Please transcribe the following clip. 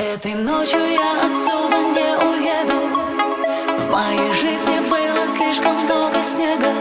Этой ночью я отсюда не уеду. В моей жизни было слишком много снега.